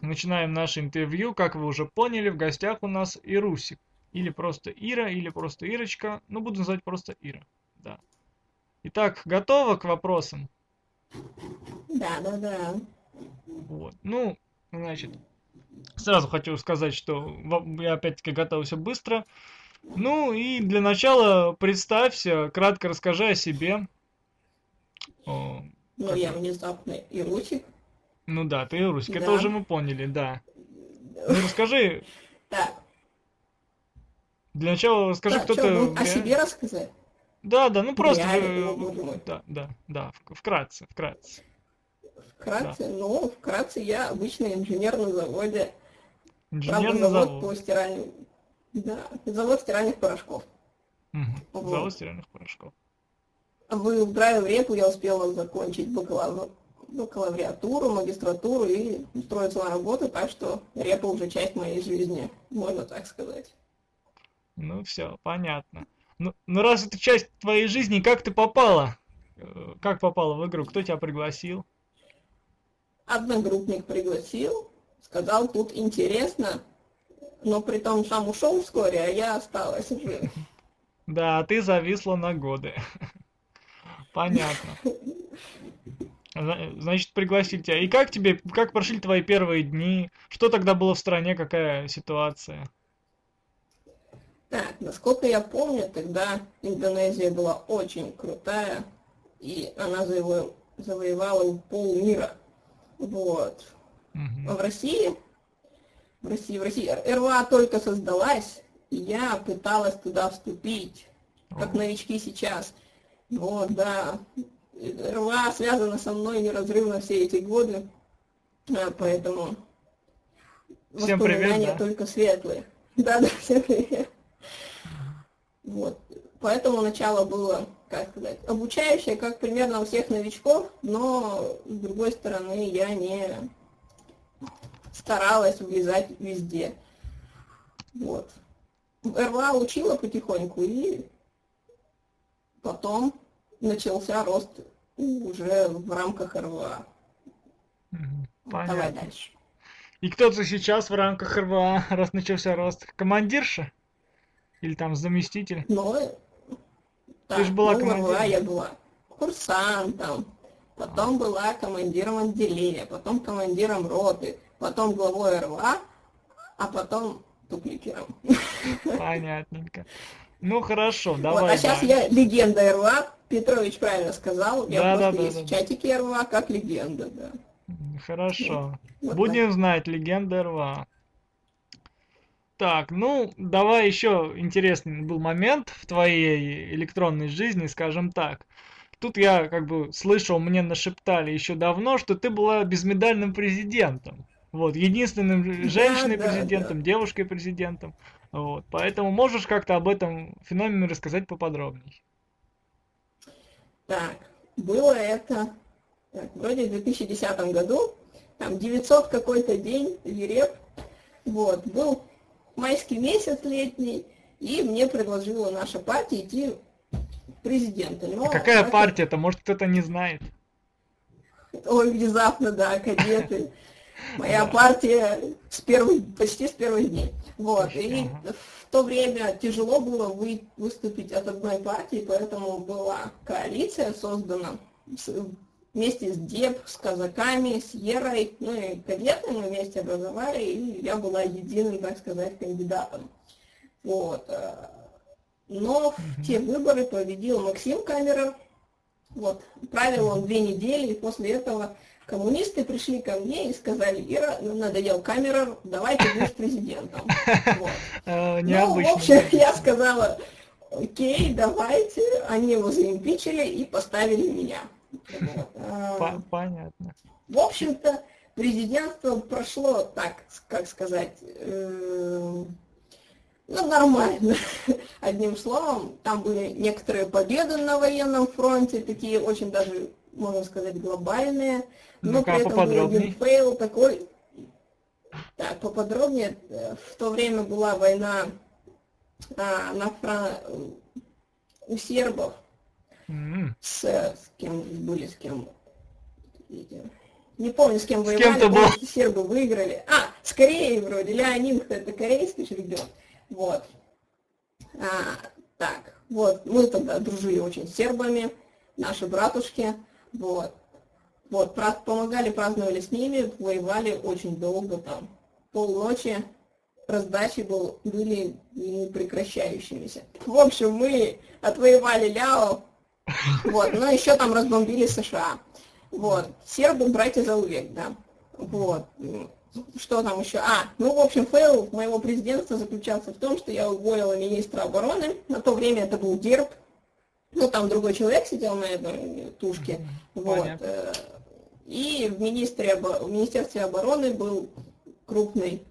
начинаем наше интервью. Как вы уже поняли, в гостях у нас Ирусик. Или просто Ира, или просто Ирочка. Ну, буду называть просто Ира. Да. Итак, готова к вопросам? Да, да, да. Вот. Ну, значит, сразу хочу сказать, что я опять-таки готовился быстро. Ну и для начала представься, кратко расскажи о себе. О, ну, я внезапно и Русик. Ну да, ты Русик, да. это уже мы поняли, да. Ну расскажи. Так. Для начала расскажи, так, кто что, ты. Ну, о себе рассказать? Да, да, ну просто. Да, да, да, вкратце, вкратце. Вкратце, да. ну, вкратце я обычный инженер на заводе. Инженер на завод. по стиральным. Да, завод стиральных порошков. Угу. Вот. Завод стиральных порошков. В в репу я успела закончить бакалавр... бакалавриатуру, магистратуру и устроиться на работу, так что репа уже часть моей жизни, можно так сказать. Ну все, понятно. Ну, ну раз это часть твоей жизни, как ты попала? Э, как попала в игру? Кто тебя пригласил? Одногруппник пригласил, сказал, тут интересно, но при том сам ушел вскоре, а я осталась уже. Да, а ты зависла на годы. Понятно. Значит, пригласили тебя. И как тебе, как прошли твои первые дни? Что тогда было в стране, какая ситуация? Так, насколько я помню, тогда Индонезия была очень крутая, и она заво... завоевала полмира. Вот. Угу. А в России, в России, в России РВА только создалась, и я пыталась туда вступить, как новички сейчас. Вот, да. РВА связана со мной неразрывно все эти годы, а, поэтому всем воспоминания привет, да? только светлые. Да, да, всем привет. Вот. Поэтому начало было, как сказать, обучающее, как примерно у всех новичков, но с другой стороны я не старалась влезать везде. Вот. РВА учила потихоньку, и потом начался рост уже в рамках РВА. Понятно. Давай дальше. И кто то сейчас в рамках РВА, раз начался рост? Командирша? Или там заместитель? Ну, Ты да, же была ну, командиром. я была курсантом, потом была командиром отделения, потом командиром роты, потом главой РВА, а потом тупликером. Понятненько. Ну хорошо, давай. Вот, а сейчас я легенда РВА, Петрович правильно сказал, я да, просто да, есть да, в чатике РВА как легенда, да. Хорошо. Вот Будем так. знать, легенда РВА. Так, ну, давай еще интересный был момент в твоей электронной жизни, скажем так. Тут я как бы слышал, мне нашептали еще давно, что ты была безмедальным президентом. Вот, единственным женщиной да, да. девушкой президентом. Вот, поэтому можешь как-то об этом феномене рассказать поподробнее? Так, было это так, вроде в 2010 году, там 900 какой-то день, Ереп, вот, был майский месяц летний, и мне предложила наша партия идти президента. Но а какая наша... партия-то? Может, кто-то не знает? Ой, внезапно, да, кадеты. Моя партия с первых, почти с первых дней. Вот. И в то время тяжело было вы, выступить от одной партии, поэтому была коалиция создана вместе с ДЕП, с казаками, с Ерой, ну и кадеты мы вместе образовали, и я была единым, так сказать, кандидатом. Вот. Э, но в те выборы победил Максим Камеров. Вот. Правил он две недели, и после этого коммунисты пришли ко мне и сказали, Ира, нам надоел Камеров, давай ты будешь президентом. Вот. Э, ну, в общем, я сказала, окей, давайте. Они его заимпичили и поставили меня. Понятно. В общем-то, президентство прошло так, как сказать, э, ну, нормально. Одним словом, там были некоторые победы на военном фронте, такие очень даже, можно сказать, глобальные. Но ну при этом был один фейл такой. Так, поподробнее. В то время была война а, на Фран... у сербов Mm. С, с кем были, с кем. Не помню, с кем С воевали, кем-то помню, был. сербы выиграли. А, с Кореей вроде, Ляонинг, это корейский регион. Вот. А, так, вот, мы тогда дружили очень с сербами, наши братушки, вот. Вот, пра- помогали, праздновали с ними, воевали очень долго там, полночи, раздачи был, были непрекращающимися. В общем, мы отвоевали Ляо, вот, но еще там разбомбили США. Вот, сербы братья за увек, да. Вот. Что там еще? А, ну, в общем, фейл моего президентства заключался в том, что я уволила министра обороны. На то время это был Дерб. Ну, там другой человек сидел на этой тушке. Вот. Понятно. э, И в, министре, в Министерстве обороны был крупный,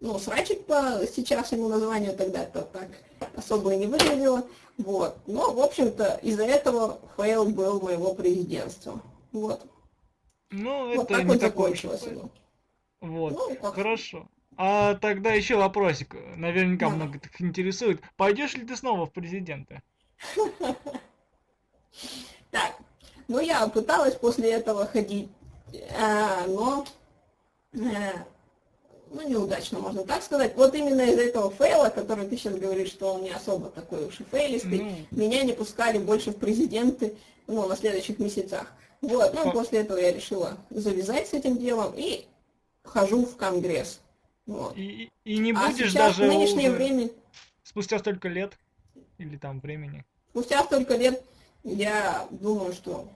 ну, срачик по сейчасшнему названию, тогда это так особо и не выглядело. Вот. Но, в общем-то, из-за этого фейл был моего президентства. Вот. Ну, вот это так вот такой уж закончилось фейл. Вот. Как- Хорошо. А тогда еще вопросик. Наверняка Да. много так интересует. Пойдешь ли ты снова в президенты? Так, ну я пыталась после этого ходить, э, но э, ну неудачно, можно так сказать. Вот именно из этого фейла, который ты сейчас говоришь, что он не особо такой уж и фейлистый, Ну. меня не пускали больше в президенты, ну, на следующих месяцах. Вот, ну, По- после этого я решила завязать с этим делом и хожу в Конгресс. Вот. И, и не а будешь сейчас, даже в нынешнее уже время, спустя столько лет или там времени? спустя столько лет, я думаю, что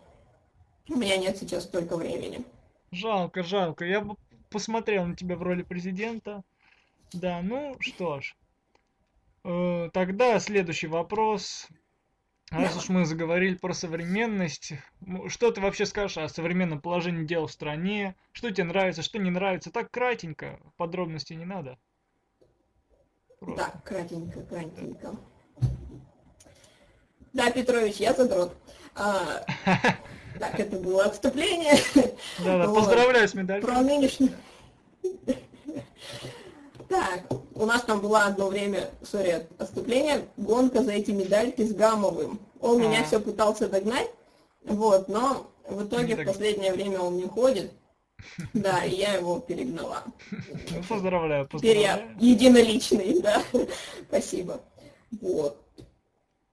у меня нет сейчас столько времени. Жалко, жалко. Я бы посмотрел на тебя в роли президента. Да, ну что ж. Э, Тогда следующий вопрос. Раз Да. уж мы заговорили про современность, что ты вообще скажешь о современном положении дел в стране? Что тебе нравится, что не нравится? Так кратенько, подробностей не надо. Просто. Да, кратенько, кратенько. Да, Петрович, я задрот. А, так, это было отступление Да-да, Вот. поздравляю с медалью. про нынешнюю. Так, у нас там была одно время, сори, отступление, гонка за эти медальки с Гамовым. Он меня А. все пытался догнать, вот, но в итоге Не в последнее время он не ходит. Да, и я его перегнала. Ну, поздравляю, Перья поздравляю. единоличный, да. Спасибо. Вот.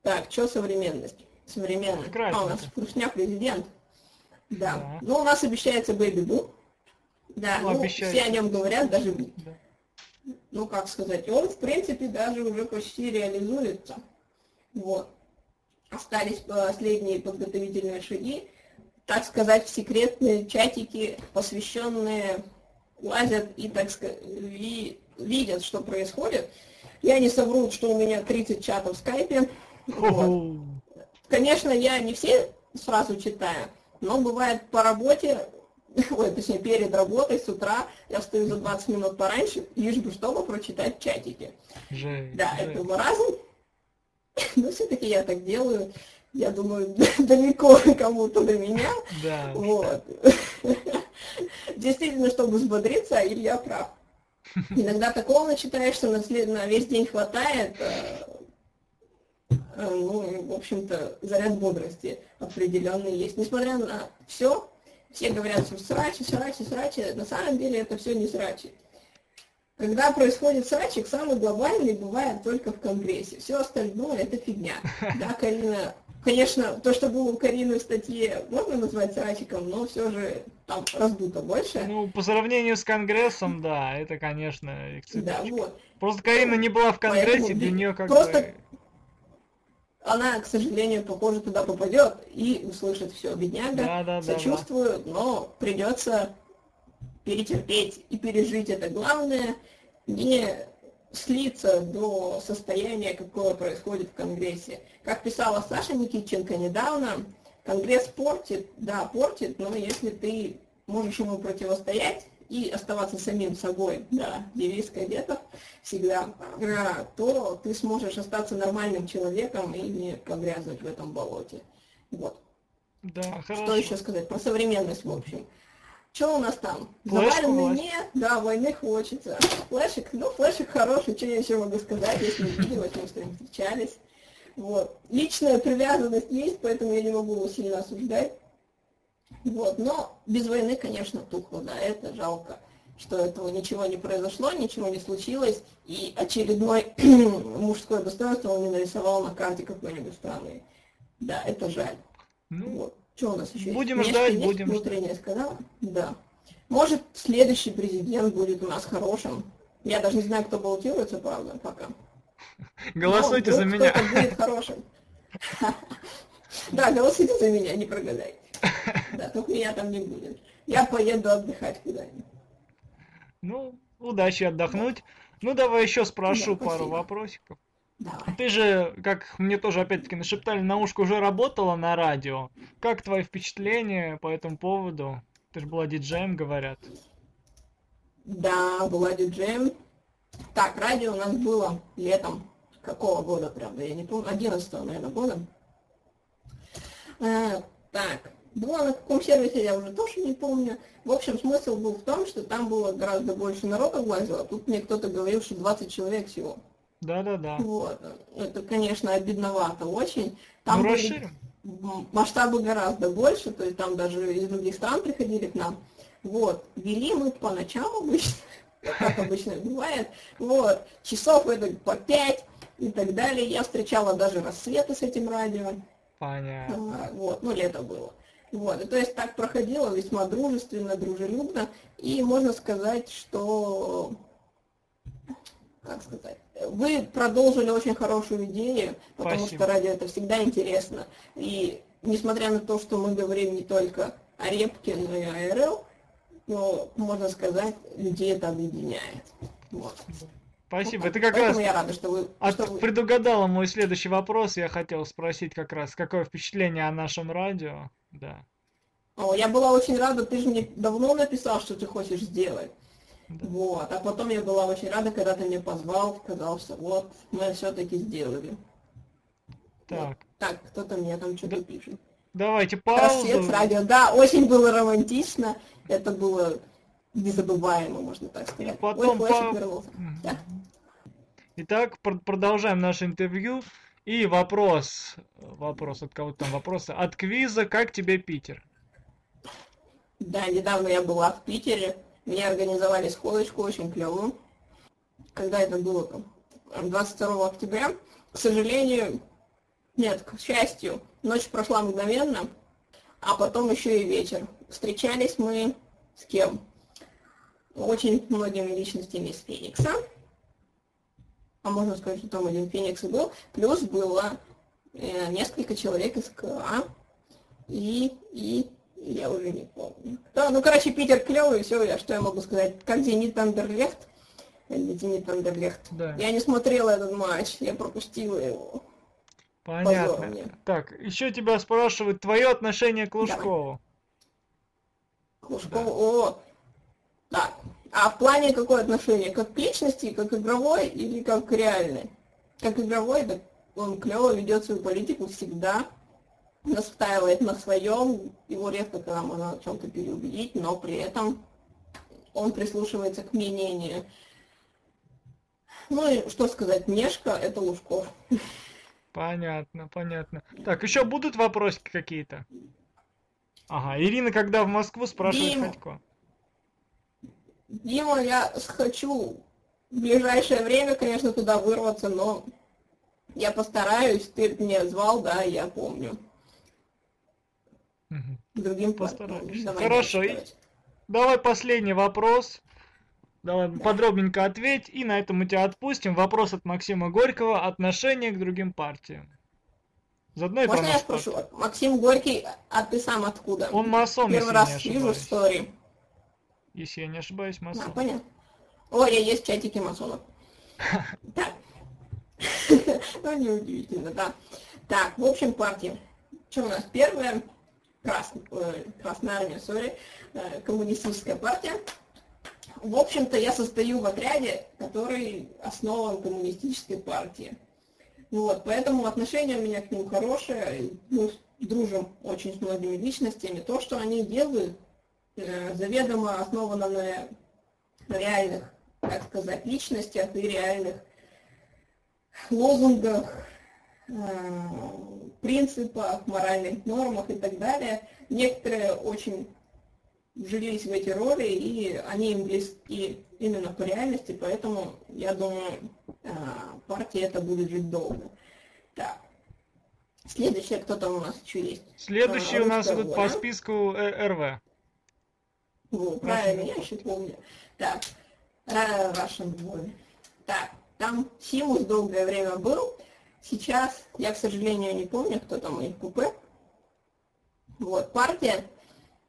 Так, что современность? Современность. А, у нас Крушня президент. Да. Да. Ну, у нас обещается Бэби Бу. Да, Ну, ну, все о нем говорят, даже, Да. Ну, как сказать, он, в принципе, даже уже почти реализуется. Вот. Остались последние подготовительные шаги. Так сказать, в секретные чатики, посвященные лазят и, так сказать, и видят, что происходит. Я не совру, что у меня 30 чатов в скайпе. Вот. Конечно, я не все сразу читаю, но бывает по работе, ой, точнее, перед работой с утра я встаю за 20 минут пораньше, лишь бы чтобы прочитать чатики. Жесть, Да, жесть. это маразм, но все-таки я так делаю. Я думаю, далеко кому-то до меня. Да. Вот. Действительно, чтобы взбодриться, Илья прав. Иногда такого начитаешься, на, след- на весь день хватает, э, э, ну, в общем-то, заряд бодрости определенный есть. Несмотря на все, все говорят, что срачи, срачи, срачи, на самом деле это все не срачи. Когда происходит срачик, самый глобальный бывает только в Конгрессе. Все остальное это фигня. Да, Карина, конечно, то, что было у Карины в статье, можно назвать срачиком, но все же там раздуто больше. Ну, по сравнению с Конгрессом, да, это, конечно, Да, эксцентричка. вот. Просто Карина не была в Конгрессе, Поэтому для нее как просто бы... Она, к сожалению, похоже, туда попадет и услышит все. Бедняга, Да, да, да, да. сочувствую, но придется перетерпеть и пережить это. Главное, не слиться до состояния, какое происходит в Конгрессе. Как писала Саша Никитченко недавно, Конгресс портит, да, портит, но если ты можешь ему противостоять и оставаться самим собой, да, девиз кадетов всегда, а, то ты сможешь остаться нормальным человеком и не погрязнуть в этом болоте. Вот. Да, Что хорошо. еще сказать про современность, в общем? Что у нас там? Власть. нет, да, войны хочется. Флешек, ну, флешек хороший, что я еще могу сказать, если виделась, мы с ним встречались. Вот. Личная привязанность есть, поэтому я не могу его сильно осуждать. Вот, но без войны, конечно, тухло, да, это жалко, что этого ничего не произошло, ничего не случилось, и очередной мужское достоинство он не нарисовал на карте какой-нибудь страны. Да, это жаль. Ну, вот. Что у нас еще будем есть? Ждать, есть будем внутренняя ждать. сказала? Да. Может, следующий президент будет у нас хорошим. Я даже не знаю, кто баллотируется, правда, пока. Голосуйте Но, за меня. Кто будет хорошим. Да, голосуйте за меня, не прогадайте. Да, только меня там не будет. Я поеду отдыхать куда-нибудь. Ну, удачи отдохнуть. Ну, давай еще спрошу да, пару вопросиков. Давай. Ты же, как мне тоже опять-таки нашептали на ушко, уже работала на радио. Как твои впечатления по этому поводу? Ты же была диджеем, говорят. Да, была диджеем. Так, радио у нас было летом. Какого года, правда, я не помню. 11 наверное, года. А, так, было на каком сервисе, я уже тоже не помню. В общем, смысл был в том, что там было гораздо больше народа влазило. Тут мне кто-то говорил, что 20 человек всего. Да-да-да. Вот. Это, конечно, обидновато очень. Там ну, были масштабы гораздо больше, то есть там даже из других стран приходили к нам. Вот. Вели мы по ночам обычно, как обычно бывает. Вот. Часов это по пять и так далее. Я встречала даже рассветы с этим радио. Понятно. А, вот. Ну, лето было. Вот. И то есть так проходило весьма дружественно, дружелюбно. И можно сказать, что как сказать, вы продолжили очень хорошую идею, потому Спасибо. что радио это всегда интересно. И несмотря на то, что мы говорим не только о репке, но и о РЛ, но, можно сказать, людей это объединяет. Вот. Спасибо. Это как раз я рада, что вы, от, что вы... предугадала мой следующий вопрос. Я хотел спросить как раз, какое впечатление о нашем радио. Да. О, я была очень рада, ты же мне давно написал, что ты хочешь сделать. Вот. А потом я была очень рада, когда ты меня позвал, сказал, что вот, мы все-таки сделали. Так. Вот. Так, кто-то мне там что-то да. пишет. Давайте паузу. Рассвет радио. Да, очень было романтично. Это было незабываемо, можно так сказать. И потом Ой, по... вернулся. Итак, продолжаем наше интервью. И вопрос, вопрос от кого-то там вопросы, от квиза, как тебе Питер? Да, недавно я была в Питере, мне организовали сходочку очень клевую. Когда это было? 22 октября. К сожалению, нет, к счастью, ночь прошла мгновенно, а потом еще и вечер. Встречались мы с кем? Очень многими личностями из Феникса. А можно сказать, что там один Феникс и был. Плюс было э, несколько человек из КА и, и я уже не помню. Да, ну, короче, Питер клевый, все, я что я могу сказать. Как Зенит Андерлехт? Или Зенит Андерлехт? Да. Я не смотрела этот матч, я пропустила его. Понятно. Так, еще тебя спрашивают твое отношение к Лужкову. К Лужкову, да. о. А в плане какое отношение? Как к личности, как игровой или как реальный? Как игровой, да он клево ведет свою политику всегда настаивает на своем, его редко когда можно о чем-то переубедить, но при этом он прислушивается к мнению. Ну и что сказать, Мешка это Лужков. Понятно, понятно. Так, еще будут вопросики какие-то? Ага, Ирина, когда в Москву, спрашивает Дим, Ходько. Дима, я хочу в ближайшее время, конечно, туда вырваться, но я постараюсь, ты меня звал, да, я помню. Угу. Другим постараешься. Хорошо. И... Давай последний вопрос. Давай да. подробненько ответь, и на этом мы тебя отпустим. Вопрос от Максима Горького. Отношение к другим партиям. Заодно и Можно я спрошу? Партию. Максим Горький, а ты сам откуда? Он масон, Первый раз вижу истории. Если я не ошибаюсь, масон. А, понятно. Ой, я есть чатики масонов. Так. Ну, неудивительно, да. Так, в общем, партия. Что у нас? Первое Крас, э, Красная Армия, сори, э, коммунистическая партия. В общем-то, я состою в отряде, который основан коммунистической партией. Вот, поэтому отношение у меня к ним хорошее, мы дружим очень с многими личностями. То, что они делают, заведомо основано на реальных, так сказать, личностях и реальных лозунгах, принципах, моральных нормах и так далее. Некоторые очень вжились в эти роли, и они им близки именно по реальности, поэтому, я думаю, партия это будет жить долго. Так. Следующее, кто там у нас еще есть? Следующий у нас идут по списку э, РВ. Во, правильно, я еще помню. Так, Russian Boy. Так, там Симус долгое время был. Сейчас, я, к сожалению, не помню, кто там у них купе. Вот, партия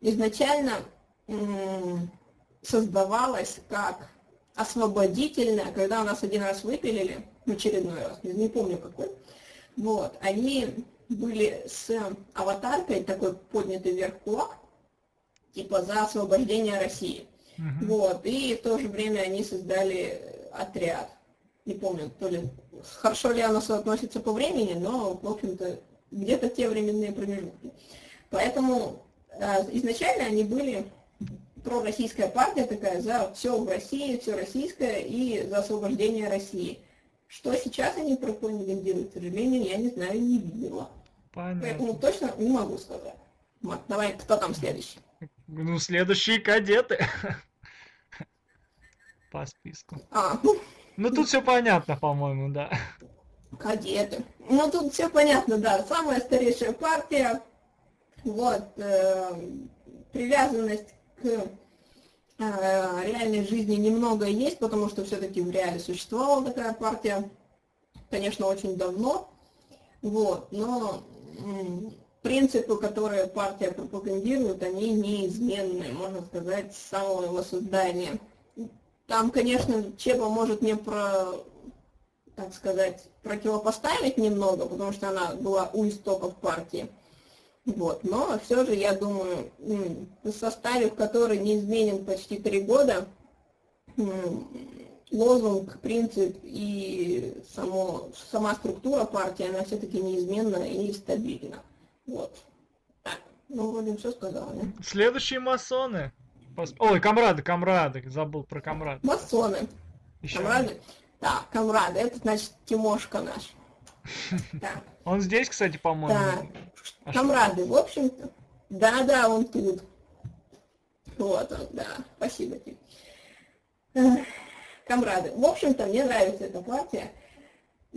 изначально создавалась как освободительная, когда у нас один раз выпилили, в очередной раз, не помню какой, вот, они были с аватаркой, такой поднятый вверх кулак, типа за освобождение России. Uh-huh. Вот, и в то же время они создали отряд. Не помню, то ли хорошо ли оно соотносится по времени, но, в общем-то, где-то те временные промежутки. Поэтому э, изначально они были пророссийская партия такая за все в России, все российское и за освобождение России. Что сейчас они пропагандируют, к сожалению, я не знаю, не видела. Понятно. Поэтому точно не могу сказать. Давай, кто там следующий? Ну, следующие кадеты. По списку. А. Ну, тут все понятно, по-моему, да. Кадеты. Ну, тут все понятно, да. Самая старейшая партия. Вот. Э, привязанность к э, реальной жизни немного есть, потому что все-таки в реале существовала такая партия, конечно, очень давно, вот, но принципы, которые партия пропагандирует, они неизменны, можно сказать, с самого его создания. Там, конечно, Чеба может не про, так сказать, противопоставить немного, потому что она была у истоков партии. Вот. Но все же, я думаю, в составе, в который неизменен почти три года, лозунг, принцип и само, сама структура партии, она все-таки неизменна и стабильна. Вот. Ну, вроде все сказал, да? Следующие масоны. Ой, комрады, комрады. Забыл про комрады. Масоны. Еще комрады. Так, комрады. Это значит Тимошка наш. Так. Он здесь, кстати, по-моему. Да. А комрады, в общем-то. Да-да, он тут. Вот он, да. Спасибо тебе. Комрады. В общем-то, мне нравится эта партия.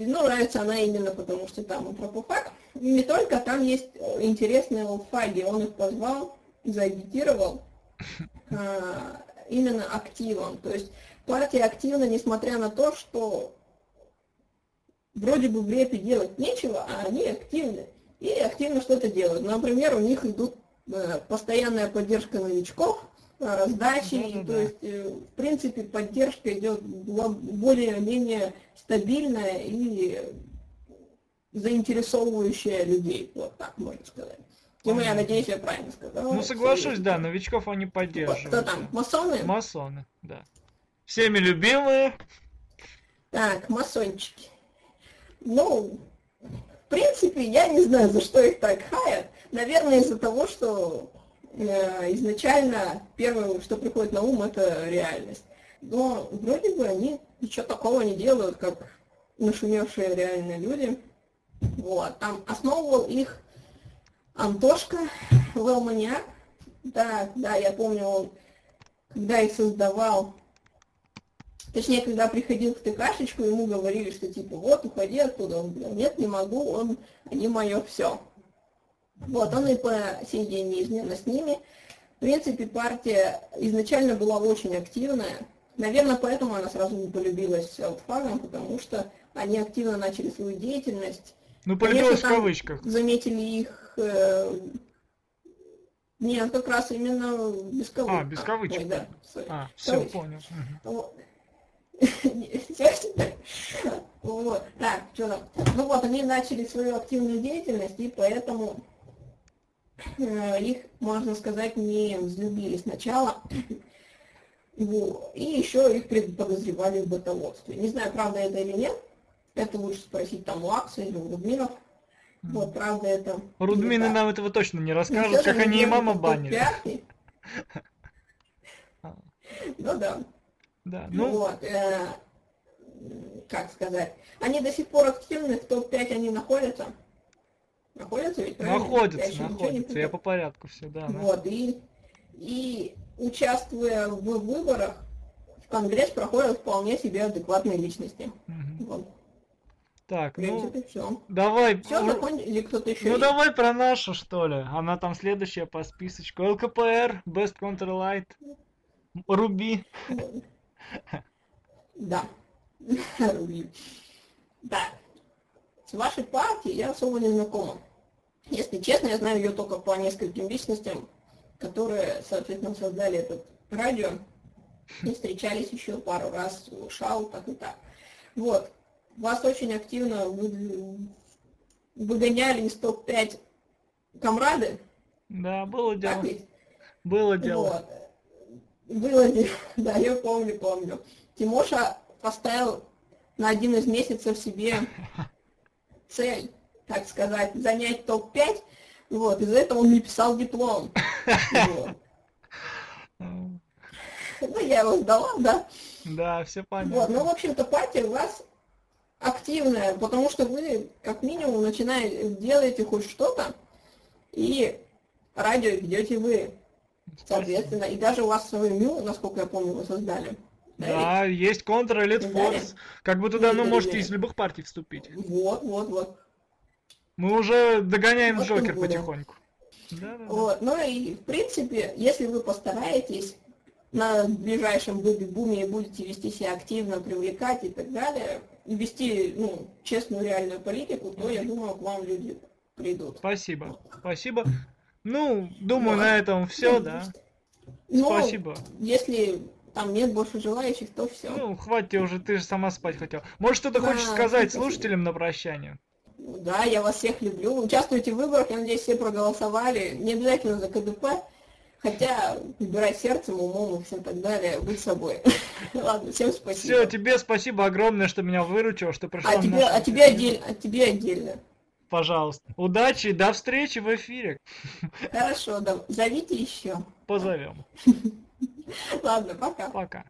Ну, нравится она именно потому, что там антропофаг. Не только, там есть интересные олдфаги. Он их позвал, заагитировал а, именно активом. То есть партия активна, несмотря на то, что вроде бы в репе делать нечего, а они активны. И активно что-то делают. Например, у них идут э, постоянная поддержка новичков, да, да, то есть, э, в принципе, поддержка идет более-менее стабильная и заинтересовывающая людей, вот так можно сказать. Тима, я надеюсь, я правильно сказал. Ну, соглашусь, да, новичков они поддерживают. Кто там, масоны? Масоны, да. Всеми любимые. Так, масончики. Ну, в принципе, я не знаю, за что их так хаят. Наверное, из-за того, что Э, изначально первое, что приходит на ум, это реальность. Но вроде бы они ничего такого не делают, как нашумевшие реальные люди. Вот. Там основывал их Антошка Велманиак. Да, да, я помню, он, когда их создавал, точнее, когда приходил в ТКшечку, ему говорили, что типа, вот, уходи оттуда. Он говорил, нет, не могу, он, они мое все. Вот, он и по сей день неизменно с ними. В принципе, партия изначально была очень активная. Наверное, поэтому она сразу не полюбилась аутфагам, потому что они активно начали свою деятельность. Ну, полюбилась в кавычках. Заметили их... Э, нет, как раз именно без кавычек. А, без кавычек. Ой, да, а, все, понял. Вот. Так, что там? Ну вот, они начали свою активную деятельность, и поэтому их, можно сказать, не взлюбили сначала. Вот. И еще их подозревали в бытоводстве. Не знаю, правда это или нет. Это лучше спросить там у Акса или у Рудминов. Вот, правда это... Рудмины нам этого точно не расскажут, как они и мама банили. Ну да. Да, ну... Вот. Э, как сказать, они до сих пор активны, в топ-5 они находятся. Находятся ведь, правильно? Находятся, Я находятся. Я по порядку все, да. да. Вот, и, и участвуя в выборах, в Конгресс проходят вполне себе адекватные личности. Вот, Так, в ну, все. давай. Все, ур- закончили, или кто-то еще Ну есть? давай про нашу, что ли. Она там следующая по списочку. ЛКПР, Best Counter Light, Руби. Да. Руби. Так. С вашей партией я особо не знакома. Если честно, я знаю ее только по нескольким личностям, которые, соответственно, создали этот радио и встречались еще пару раз у Шау, так и так. Вот. Вас очень активно вы- выгоняли из топ-5 комрады, Да, было дело. так ведь? Было дело. Вот. Было дело, да, я помню, помню. Тимоша поставил на один из месяцев себе цель, так сказать, занять топ-5. Вот, из-за этого он не писал диплом. Вот. Ну, я его сдала, да. Да, все Вот, ну, понятно. в общем-то, партия у вас активная, потому что вы, как минимум, начинаете, делаете хоть что-то, и радио ведете вы, соответственно, и даже у вас свою МЮ, насколько я помню, вы создали. Да, есть Elite Создали? Force. Как бы туда, ну, можете из любых партий вступить. Вот, вот, вот. Мы уже догоняем Вот Джокер потихоньку. Да, да. Вот. Ну и, в принципе, если вы постараетесь на ближайшем буме и будете вести себя активно, привлекать и так далее, и вести, ну, честную, реальную политику, то, я думаю, к вам люди придут. Спасибо. Спасибо. Ну, думаю, Вот. на этом все, да. Ну, Спасибо. если там нет больше желающих, то все. Ну, хватит уже, ты же сама спать хотел. Может, что-то Да, хочешь сказать спасибо. слушателям на прощание? Да, я вас всех люблю. Участвуйте в выборах, я надеюсь, все проголосовали. Не обязательно за КДП, хотя выбирать сердцем, умом и всем так далее, будь собой. Ладно, всем спасибо. Все, тебе спасибо огромное, что меня выручил, что пришел а тебе, а тебе отдельно, а тебе отдельно. Пожалуйста. Удачи, до встречи в эфире. Хорошо, да, зовите еще. Позовем. Ладно, пока. Пока.